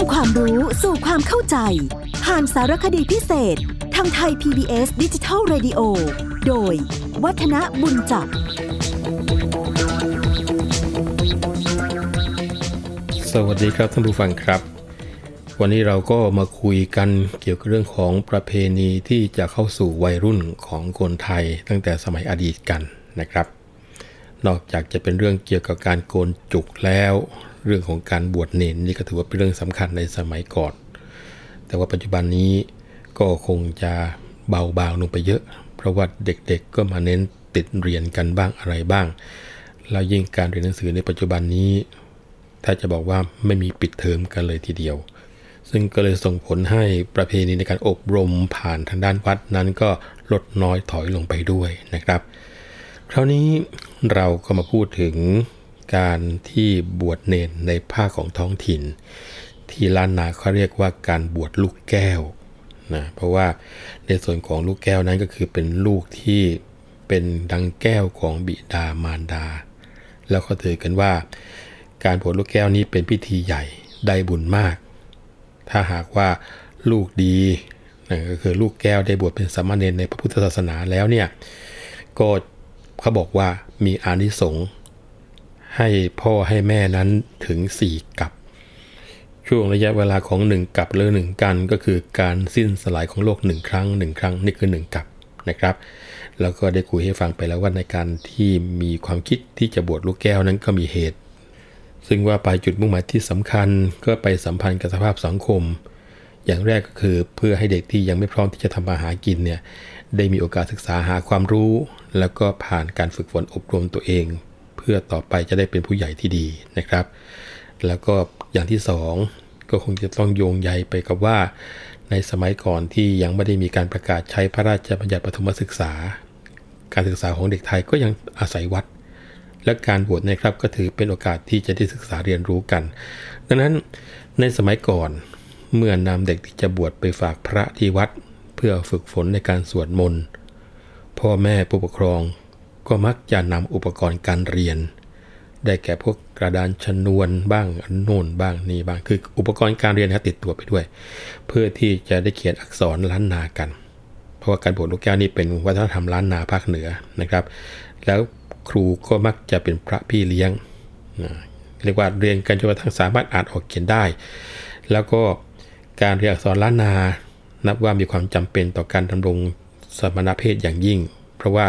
ำความรู้สู่ความเข้าใจ ผ่านสารคดีพิเศษ ทางไทย PBS ดิจิทัล Radio โดย วัฒนบุญจับ สวัสดีครับท่านผู้ฟังครับ วันนี้เราก็มาคุยกันเกี่ยวกับเรื่องของประเพณีที่จะเข้าสู่วัยรุ่นของคนไทยตั้งแต่สมัยอดีตกันนะครับ นอกจากจะเป็นเรื่องเกี่ยวกับการโกนจุกแล้ว เรื่องของการบวชเนนนี่ก็ถือว่าเป็นเรื่องสำคัญในสมัยก่อน แต่ว่าปัจจุบันนี้ก็คงจะเบาบางลงไปเยอะ เพราะว่าเด็กๆก็มาเน้นติดเรียนกันบ้างอะไรบ้าง แล้วยิ่งการเรียนหนังสือในปัจจุบันนี้ ถ้าจะบอกว่าไม่มีปิดเทอมกันเลยทีเดียว ซึ่งก็เลยส่งผลให้ประเพณีในการอบรมผ่านทางด้านวัดนั้นก็ลดน้อยถอยลงไปด้วยนะครับ คราวนี้เราก็มาพูดถึง การที่บวชเนนในภาคของท้องถิ่น ที่ล้านนาเขาเรียกว่าการบวชลูกแก้วนะเพราะว่าในส่วนของลูกแก้วนั้นก็คือเป็นลูกที่เป็นดังแก้วของบิดามารดา แล้วก็ถือกันว่า การบวชลูกแก้วนี้เป็นพิธีใหญ่ได้บุญมาก ถ้าหากว่าลูกดีนะก็คือลูกแก้วได้บวชเป็นสามเณรในพระพุทธศาสนาแล้วเนี่ยก็เขาบอกว่ามีอานิสงส์ ให้พ่อให้แม่นั้นถึง 4 กับ ช่วงระยะเวลาของ 1 กับหรือ 1 กันก็คือการสิ้นสลายของโลก 1 ครั้ง 1 ครั้งนี่คือ 1 กับนะครับ แล้วก็ได้คุยให้ฟังไปแล้วว่าในการที่มีความคิดที่จะบวชลูกแก้วนั้นก็มีเหตุ ซึ่งว่าไปจุดมุ่งหมายที่สำคัญก็ไปสัมพันธ์กับสภาพสังคม อย่างแรกก็คือเพื่อให้เด็กที่ยังไม่พร้อมที่จะทำมาหากินเนี่ยได้มีโอกาสศึกษาหาความรู้ แล้วก็ผ่านการฝึกฝนอบรมตัวเอง เพื่อต่อไปจะได้เป็นผู้ใหญ่ที่ดีนะครับ แล้วก็อย่างที่สองก็คงจะต้องโยงใยไปกับว่า ในสมัยก่อนที่ยังไม่ได้มีการประกาศใช้พระราชบัญญัติปฐมศึกษา การศึกษาของเด็กไทยก็ยังอาศัยวัด และการบวชนะครับก็ถือเป็นโอกาสที่จะได้ศึกษาเรียนรู้กัน ดังนั้นในสมัยก่อนเมื่อนำเด็กที่จะบวชไปฝากพระที่วัด เพื่อฝึกฝนในการสวดมนต์พ่อแม่ผู้ปกครอง ก็มักจะนำอุปกรณ์การเรียน ได้แก่พวกกระดานชนวนบ้างโน่นบ้างนี่บ้างคืออุปกรณ์การเรียนนะติดตัวไปด้วย เพื่อที่จะได้เขียนอักษรล้านนากัน เพราะว่าการบวชลูกแก้วนี่เป็นวัฒนธรรมล้านนาภาคเหนือนะครับ แล้วครูก็มักจะเป็นพระพี่เลี้ยงเรียกว่าเรียนกันจนกระทั่งสามารถอ่านออกเขียนได้ แล้วก็การเรียนอักษรล้านนา นับว่ามีความจำเป็นต่อการดำรงสมณเพศอย่างยิ่ง เพราะว่า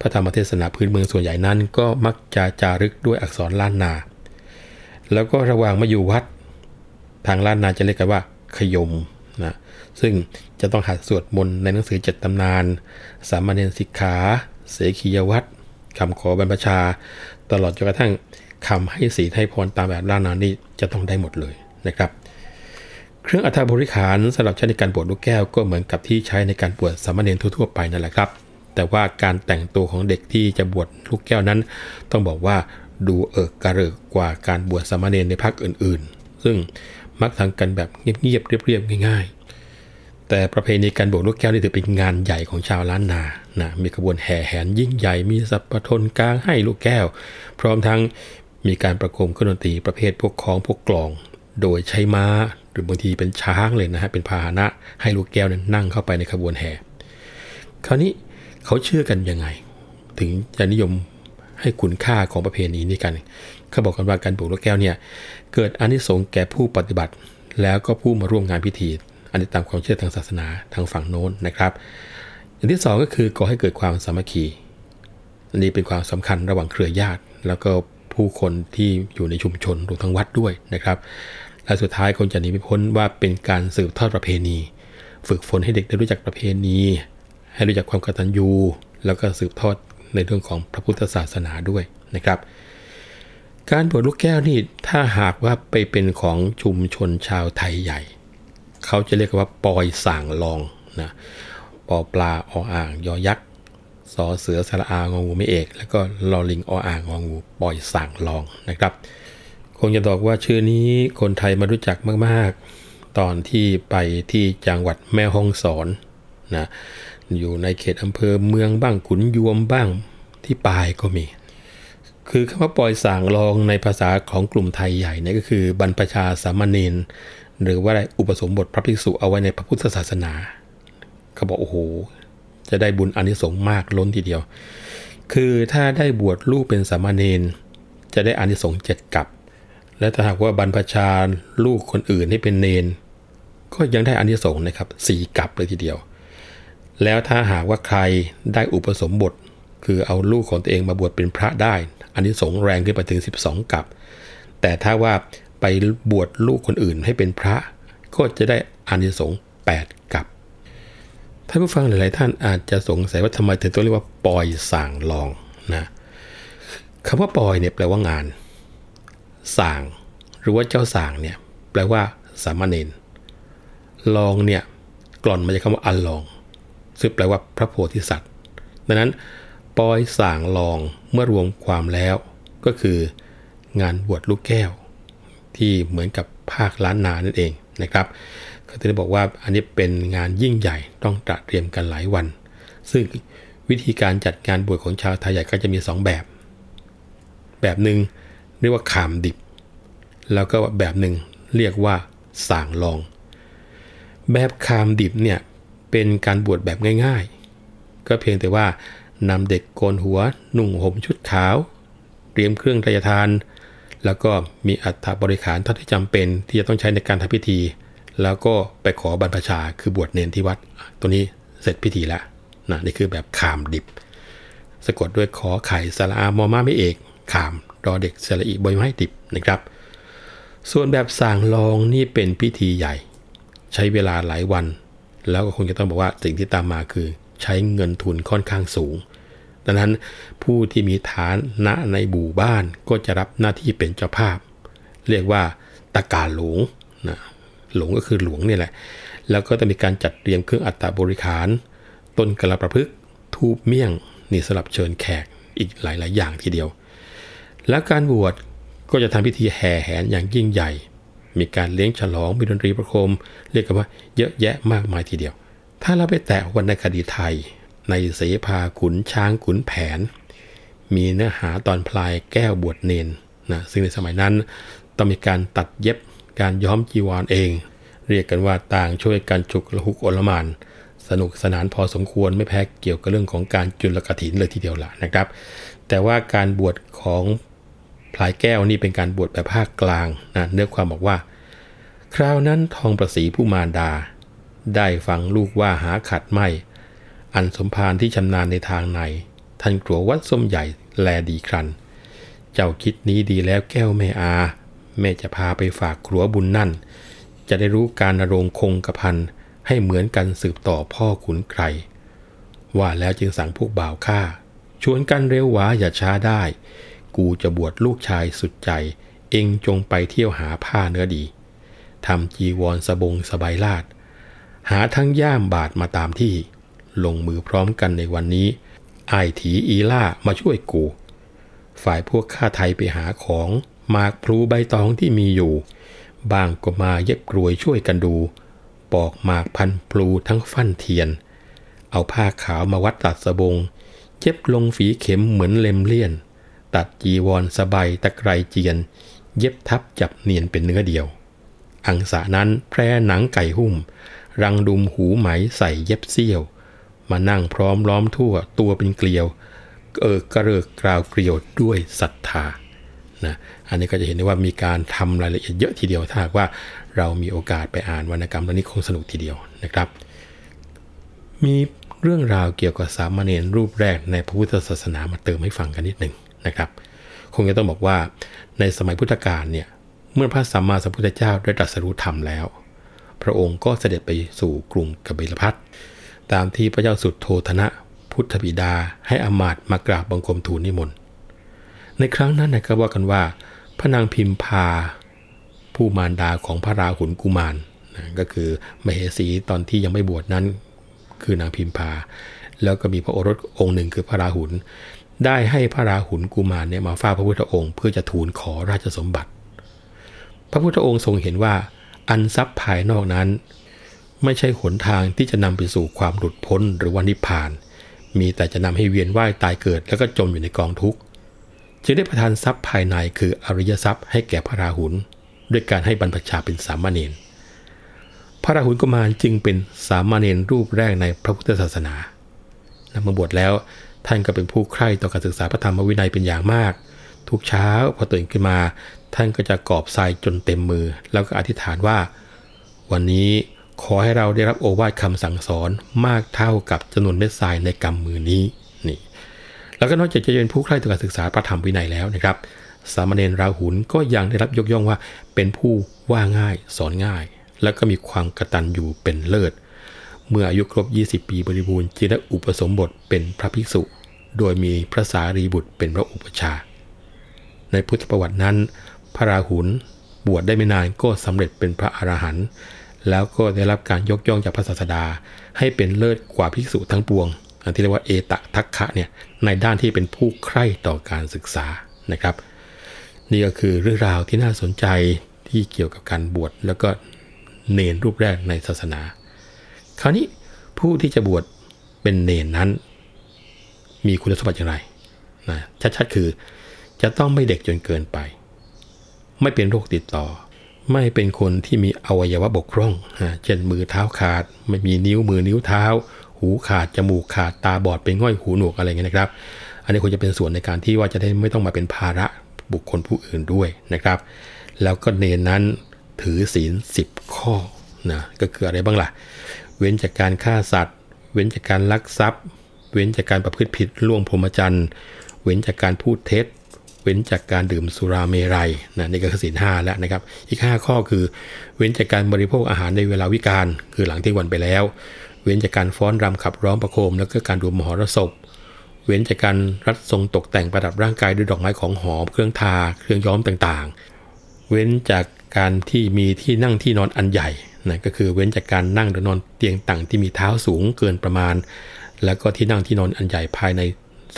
พระธรรมเทศนาพื้นเมืองส่วนใหญ่นั้น ก็มักจะจารึกด้วยอักษรล้านนา แล้วก็ระหว่างมาอยู่วัด ทางล้านนาจะเรียกกันว่า ขยมนะซึ่งจะต้องหัดสวดมนต์ในหนังสือเจ็ดตำนาน สามเณรสิกขา เสขียวัตรคำขอบรรพชา ตลอดจนกระทั่งคำให้สีให้พรตามแบบล้านนานี่จะต้องได้หมดเลยนะครับเครื่องอัฐบริขารสำหรับใช้ในการบวชลูกแก้วก็เหมือนกับที่ใช้ในการบวชสามเณรทั่วๆไปนั่นแหละครับ แต่ว่าการแต่งตัวของเด็กที่จะบวชลูกแก้วนั้น ต้องบอกว่าดูเอิกกระเริกกว่าการบวชสามเณรในภาคอื่นๆ ซึ่งมักทำกันแบบเงียบๆเรียบๆง่าย ๆ แต่ประเพณีการบวชลูกแก้วนี่ถือเป็นงานใหญ่ของชาวล้านนานะมีขบวนแห่แหนยิ่งใหญ่มีสัพพทนกลางให้ลูกแก้ว พร้อมทั้งมีการประโคมเครื่องดนตรีประเภทพวกคล้องพวกกลอง โดยใช้ม้าหรือบางทีเป็นช้างเลยนะฮะเป็นพาหนะให้ลูกแก้วนั้นนั่งเข้าไปในขบวนแห่ คราวนี้ เขาเชื่อกันยังไง ถึงจะนิยมให้คุณค่าของประเพณีนี้กัน เขาบอกกันว่าการปลูกลูกแก้วเนี่ย เกิดอานิสงส์แก่ผู้ปฏิบัติ แล้วก็ผู้มาร่วมงานพิธี อันนี้ตามความเชื่อทางศาสนาทางฝั่งโน้นนะครับ อย่างที่สองก็คือก่อให้เกิดความสามัคคีอันนี้เป็นความสำคัญระหว่างเครือญาติ แล้วก็ผู้คนที่อยู่ในชุมชนรวมทั้งวัดด้วยนะครับ และสุดท้ายคนจะหนีไม่พ้นว่าเป็นการสืบทอดประเพณี ฝึกฝนให้เด็กได้รู้จักประเพณี ให้รู้จักความกตัญญูแล้วก็สืบทอดในเรื่องของพระพุทธศาสนาด้วยนะครับ การบวชลูกแก้วนี่ถ้าหากว่าไปเป็นของชุมชนชาวไทยใหญ่ เขาจะเรียกว่าปอยส่างลองนะปอปลาออ่างยอยักษ์สอเสือสระอางองูไม่เอก แล้วก็ลอลิงออ่างองูปอยส่างลองนะครับ คงจะบอกว่าชื่อนี้คนไทยมารู้จักมาก ๆ ตอนที่ไปที่จังหวัดแม่ฮ่องสอนนะ อยู่ในเขตอำเภอเมืองบ้างขุนยวมบ้างที่ปายก็มี คือคำว่าปล่อยสางรองในภาษาของกลุ่มไทยใหญ่เนี่ยก็คือบรรพชาสามเณรหรือว่าได้อุปสมบทพระภิกษุเอาไว้ในพระพุทธศาสนาเขาบอกโอ้โห จะได้บุญอนิสงส์มากล้นทีเดียว คือถ้าได้บวชลูกเป็นสามเณรจะได้อานิสงส์เจ็ดกับ และถ้าหากว่าบรรพชาลูกคนอื่นให้เป็นเนน ก็ยังได้อานิสงส์นะครับสี่กับเลยทีเดียว แล้วถ้าหากว่าใครได้อุปสมบท คือเอาลูกของตัวเองมาบวชเป็นพระได้อานิสงส์แรงขึ้นไปถึง 12 กับ แต่ถ้าว่าไปบวชลูกคนอื่นให้เป็นพระ ก็จะได้อานิสงส์8กับท่านผู้ฟังหลาย ๆ ท่านอาจจะสงสัยว่าทำไมถึงต้องเรียกว่าปอยส่างลองนะคำว่าปอยเนี่ยแปลว่างานส่างหรือว่าเจ้าส่างเนี่ยแปลว่าสามเณรลองเนี่ยกล่อนมาจากคำว่าอัลลอง ซึ่งแปลว่าพระโพธิสัตว์ ดังนั้นปอยส่างลองเมื่อรวมความแล้ว ก็คืองานบวชลูกแก้ว ที่เหมือนกับภาคล้านนานั่นเองนะครับก็จะได้บอกว่าอันนี้เป็นงานยิ่งใหญ่ต้องตระเตรียมกันหลายวัน ซึ่งวิธีการจัดงานบวชของชาวไทยใหญ่ก็จะมี 2 แบบ แบบหนึ่งเรียกว่าขามดิบ แล้วก็แบบหนึ่งเรียกว่าสางลอง แบบคามดิบเนี่ย เป็นการบวชแบบง่ายๆ ก็เพียงแต่ว่านำเด็กโกนหัวนุ่งห่มชุดขาว เตรียมเครื่องทายทาน แล้วก็มีอัฐบริขารเท่าที่จำเป็นที่จะต้องใช้ในการทำพิธี แล้วก็ไปขอบรรพชาคือบวชเนนที่วัด ตัวนี้เสร็จพิธีแล้วนะนี่คือแบบขามดิบ สะกดด้วยขอไข่สระอามอมาไม่เอกขามรอเด็กสระอีบอยไม้ดิบนะครับ ส่วนแบบสางลองนี่เป็นพิธีใหญ่ ใช้เวลาหลายวัน แล้วก็คงจะต้องบอกว่าสิ่งที่ตามมาคือ ใช้เงินทุนค่อนข้างสูง ดังนั้นผู้ที่มีฐานณในบู่บ้านก็จะรับหน้าที่เป็นเจ้าภาพ เรียกว่าตะการหลวงนะหลวงก็คือหลวงนี่แหละ แล้วก็จะมีการจัดเตรียมเครื่องอัตตาบริขาร ต้นกระประพฤกทูบเมี่ยงนี่สำหรับเชิญแขกอีกหลาย ๆ อย่างทีเดียว แล้วการบวชก็จะทำพิธีแห่แหนอย่างยิ่งใหญ่ มีการเลี้ยงฉลองมีดนตรีประโคม เรียกกันว่าเยอะแยะมากมายทีเดียว ถ้าเราไปแตะวรรณคดีไทย ในเสภาขุนช้างขุนแผน มีเนื้อหาตอนพลายแก้วบวชเนนนะซึ่งในสมัยนั้นต้องมีการตัดเย็บการย้อมจีวรเอง เรียกกันว่าต่างช่วยกันจุกละหุกอลมานสนุกสนานพอสมควรไม่แพ้เกี่ยวกับเรื่องของการจุลกถินเลยทีเดียวละนะครับ แต่ว่าการบวชของพลายแก้วนี่เป็นการบวชแบบภาคกลางนะเนื้อความบอกว่า คราวนั้นทองประสีผู้มารดา ได้ฟังลูกว่าหาขัดไม่ อันสมภารที่ชำนาญในทางใน ท่านกลัววัดส้มใหญ่แลดีครัน เจ้าคิดนี้ดีแล้วแก้วแม่อา แม่จะพาไปฝากครัวบุญนั่น จะได้รู้การนรงคงกระพันให้เหมือนกันสืบต่อพ่อขุนใครว่าแล้วจึงสั่งพวกบ่าวข้าชวนกันเร็วหวาอย่าช้าได้ กูจะบวชลูกชายสุดใจ เองจงไปเที่ยวหาผ้าเนื้อดี ทำจีวรสบงสบายลาด หาทั้งย่ามบาทมาตามที่ ลงมือพร้อมกันในวันนี้ไอถีอีล่ามาช่วยกู ฝ่ายพวกข้าไทยไปหาของหมากพลูใบตองที่มีอยู่ บางก็มาเย็บกรวยช่วยกันดู ปอกหมากพันพลูทั้งฟั่นเทียน เอาผ้าขาวมาวัดตัดสบง เย็บลงฝีเข็มเหมือนเล็มเลี่ยน ตัดจีวรสบายตะไครเจียน เย็บทับจับเนียนเป็นเนื้อเดียว อังสานั้นแพร่หนังไก่หุ้ม รังดุมหูไหมใส่เย็บเสี้ยว มานั่งพร้อมล้อมทั่วตัวเป็นเกลียว เออกระเริกกราวเกลียวด้วยศรัทธานะอันนี้ก็จะเห็นได้ว่ามีการทำรายละเอียดเยอะทีเดียวถ้าหากว่าเรามีโอกาสไปอ่านวรรณกรรมตอนนี้คงสนุกทีเดียวนะครับ มีเรื่องราวเกี่ยวกับสามเณรรูปแรกในพระพุทธศาสนามาเติมให้ฟังกันนิดหนึ่งนะครับ คงจะต้องบอกว่าในสมัยพุทธกาลเนี่ย เมื่อพระสัมมาสัมพุทธเจ้าได้ตรัสรู้ธรรมแล้ว พระองค์ก็เสด็จไปสู่กรุงกบิลพัทตามที่พระเจ้าสุดโทธนะ พุทธบิดาให้อมาตมากราบบังคมทูลนิมนต์ ในครั้งนั้นนะครับว่ากันว่า พระนางพิมพา ผู้มารดาของพระราหุลกุมารนะก็คือมเหสีตอนที่ยังไม่บวชนั้น คือนางพิมพา แล้วก็มีพระโอรสองค์หนึ่งคือพระราหุลได้ให้พระราหุลกุมารเนี่ยมาเฝ้าพระพุทธองค์ เพื่อจะทูลขอราชสมบัติ พระพุทธองค์ทรงเห็นว่า อันทรัพย์ภายนอกนั้น ไม่ใช่หนทางที่จะนำไปสู่ความหลุดพ้นหรือวันนิพพาน มีแต่จะนำให้เวียนว่ายตายเกิด แล้วก็จมอยู่ในกองทุกข์จึงได้ประทานทรัพย์ภายในคืออริยทรัพย์ให้แก่พระราหุลด้วยการให้บรรพชาเป็นสามเณรพระราหุลกุมารจึงเป็นสามเณรรูปแรกในพระพุทธศาสนานำมาบวชแล้วท่านก็เป็นผู้ใคร่ต่อการศึกษาพระธรรมวินัยเป็นอย่างมาก ทุกเช้าพอตื่นขึ้นมา ท่านก็จะกอบทรายจนเต็มมือ แล้วก็อธิษฐานว่า วันนี้ขอให้เราได้รับโอวาทคำสั่งสอนมากเท่ากับจำนวนเม็ดทรายในกำมือนี้นี่แล้วก็นอกจากจะเป็นผู้ใคร่ต่อการศึกษาพระธรรมวินัยแล้วนะครับ สามเณรราหุลก็ยังได้รับยกย่องว่า เป็นผู้ว่าง่ายสอนง่าย แล้วก็มีความกระตันอยู่เป็นเลิศ เมื่ออายุครบ 20 ปีบริบูรณ์จึงได้อุปสมบทเป็นพระภิกษุ โดยมีพระสารีบุตรเป็นพระอุปชา ในพุทธประวัตินั้น พระราหุลบวชได้ไม่นานก็สำเร็จเป็นพระอรหันต์แล้วก็ได้รับการยกย่องจากพระศาสดา ให้เป็นเลิศกว่าภิกษุทั้งปวง อันที่เรียกว่าเอตทัคคะเนี่ยในด้านที่เป็นผู้ใคร่ต่อการศึกษานะครับ นี่ก็คือเรื่องราวที่น่าสนใจที่เกี่ยวกับการบวชแล้วก็เนนรูปแรกในศาสนา คราวนี้ผู้ที่จะบวชเป็นเนนนั้น มีคุณสมบัติอย่างไรนะชัดๆคือจะต้องไม่เด็กจนเกินไป ไม่เป็นโรคติดต่อ ไม่เป็นคนที่มีอวัยวะบกพร่องเช่นมือเท้าขาด ไม่มีนิ้วมือนิ้วเท้า หูขาด จมูกขาดตาบอดเป็นง่อยหูหนวกอะไรเงี้ยนะครับ อันนี้ควรจะเป็นส่วนในการที่ว่าจะได้ไม่ต้องมาเป็นภาระบุคคลผู้อื่นด้วยนะครับ แล้วก็เนนนั้นถือศีล 10 ข้อนะก็คืออะไรบ้างล่ะ เว้นจากการฆ่าสัตว์ เว้นจากการลักทรัพย์ เว้นจากการประพฤติผิดล่วงพรหมจรรย์ เว้นจากการพูดเท็จ ว้นจากการดื่มสุราเมรัยนะนี่ก็คือศีลห้าแล้วนะครับ อีก 5 ข้อคือ เว้นจากการบริโภคอาหารในเวลาวิกาลคือหลังที่วันไปแล้ว เว้นจากการฟ้อนรำขับร้องประโคม แล้วก็การดูมหรสพ เว้นจากการรัดทรงตกแต่งประดับร่างกายด้วยดอกไม้ของหอมเครื่องทา เครื่องย้อมต่างๆ เว้นจากการที่มีที่นั่งที่นอนอันใหญ่นะก็คือเว้นจากการนั่งหรือนอนเตียงต่างที่มีเท้าสูงเกินประมาณ แล้วก็ที่นั่งที่นอนอันใหญ่ภายใน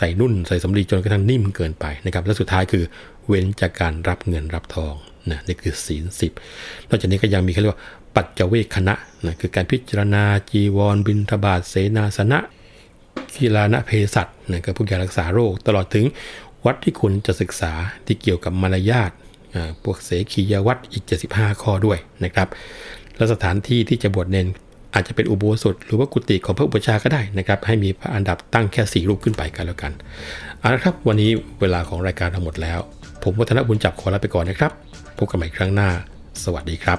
ใส่นุ่นใส่สำลีจนกระทั่งนิ่มเกินไปนะครับ และสุดท้ายคือเว้นจากการรับเงินรับทองนะนี่คือศีลสิบนอกจากนี้ก็ยังมีเขาเรียกว่าปัจเจเวคคณะนะคือการพิจารณาจีวร บินทบาทเสนาสนะกีฬานะเภสัชนะก็พวกยารักษาโรค ตลอดถึงวัดที่คุณจะศึกษาที่เกี่ยวกับมารยาทพวกเสขียวัดอีก 75 ข้อด้วยนะครับ และสถานที่ที่จะบวชเนน อาจจะเป็นอุโบสถหรือว่ากุฏิของพระอุปชาก็ได้นะครับ ให้มีพระอันดับตั้งแค่ 4 รูปขึ้นไปกันแล้วกันเอาละครับ วันนี้เวลาของรายการทั้งหมดแล้ว ผมวัฒนบุญจับขอลาไปก่อนนะครับ พบกันใหม่ครั้งหน้า สวัสดีครับ